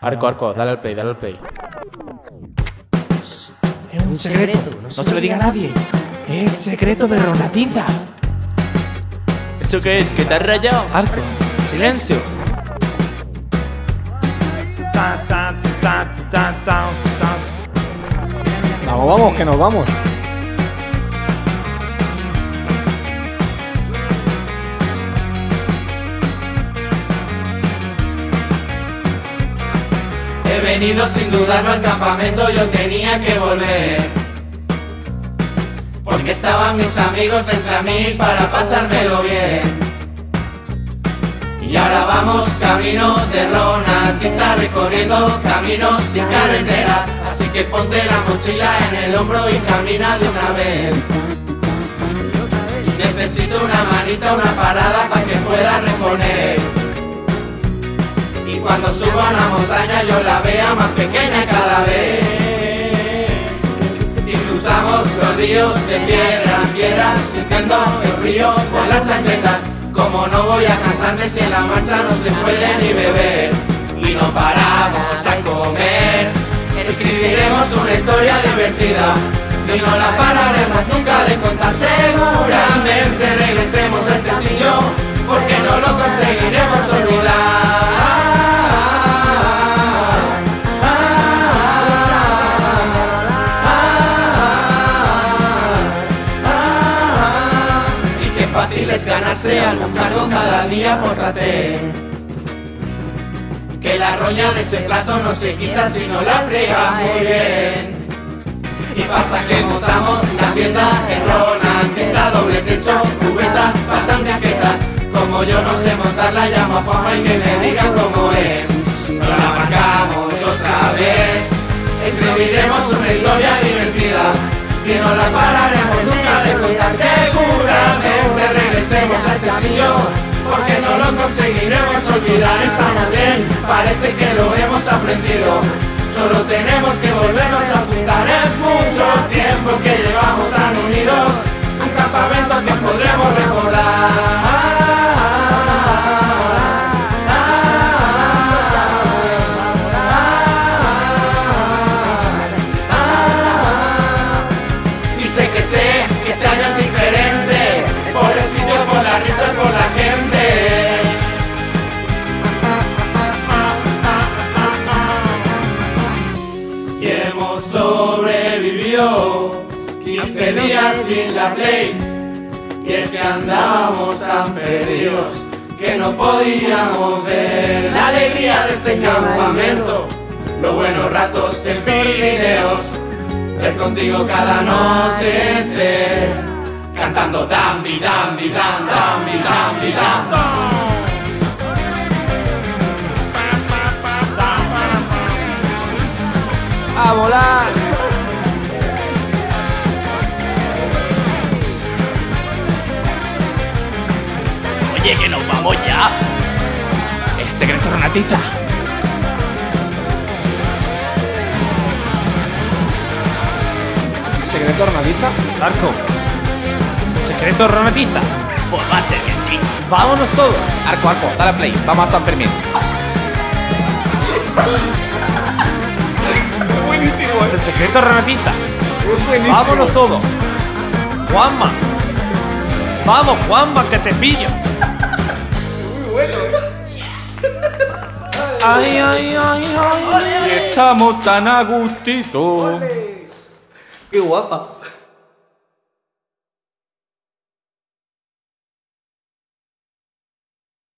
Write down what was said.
Arco, arco, dale al play, dale al play. Es un secreto, no se lo diga a nadie. Es secreto de Ronatiza. ¿Eso qué es? ¿Que te has rayado? Arco, silencio. Vamos, vamos, que nos vamos. He venido sin dudarlo al campamento, yo tenía que volver. Porque estaban mis amigos entre amigos para pasármelo bien. Y ahora vamos camino de Ronatiza, recorriendo caminos sin carreteras. Así que ponte la mochila en el hombro y camina de una vez. Necesito una manita, una parada para que pueda reponer. Cuando suba la montaña yo la vea más pequeña cada vez. Y cruzamos los ríos de piedra en piedra, sintiendo el frío con las chancletas. Como no voy a cansarme si en la marcha no se puede ni beber. Y no paramos a comer. Escribiremos una historia divertida. Y no la pararemos nunca de contar. Seguramente regresemos a este sillón. Porque no lo conseguiremos olvidar. Qué fácil es ganarse algún cargo cada día, pórtate. Que la roña de ese plazo no se quita si no la friega muy bien. Y pasa que montamos la tienda en tienda doble techo, cubierta, faltan jaquetas. Como yo no sé montarla, llamo a Juanma y que me diga cómo es. No la marcamos otra vez, escribiremos una historia divertida. Y no la pararemos conseguiremos olvidar, estamos bien, parece que lo hemos aprendido. Solo tenemos que volvernos a juntar, es mucho tiempo que llevamos tan unidos. Un campamento que podremos recordar. Y sé que este año es días sin la play. Y es que andábamos tan perdidos que no podíamos ver la alegría de ese campamento. Los buenos ratos en Pirineos, ver contigo cada noche cantando dambi, dambi, dam, dambi, dambi, dam. A volar. Oye, que nos vamos ya. Es secreto Ronatiza. Secreto Ronatiza. Arco. ¿Es secreto Ronatiza? Pues va a ser que sí. Vámonos todos. Arco, arco, dale play, vamos a San Fermín. Es el secreto Ronatiza. Vámonos todos. Juanma. Vamos, Juanma, que te pillo. Ay, ay, ay, ay. Estamos tan a gustito. Qué guapa.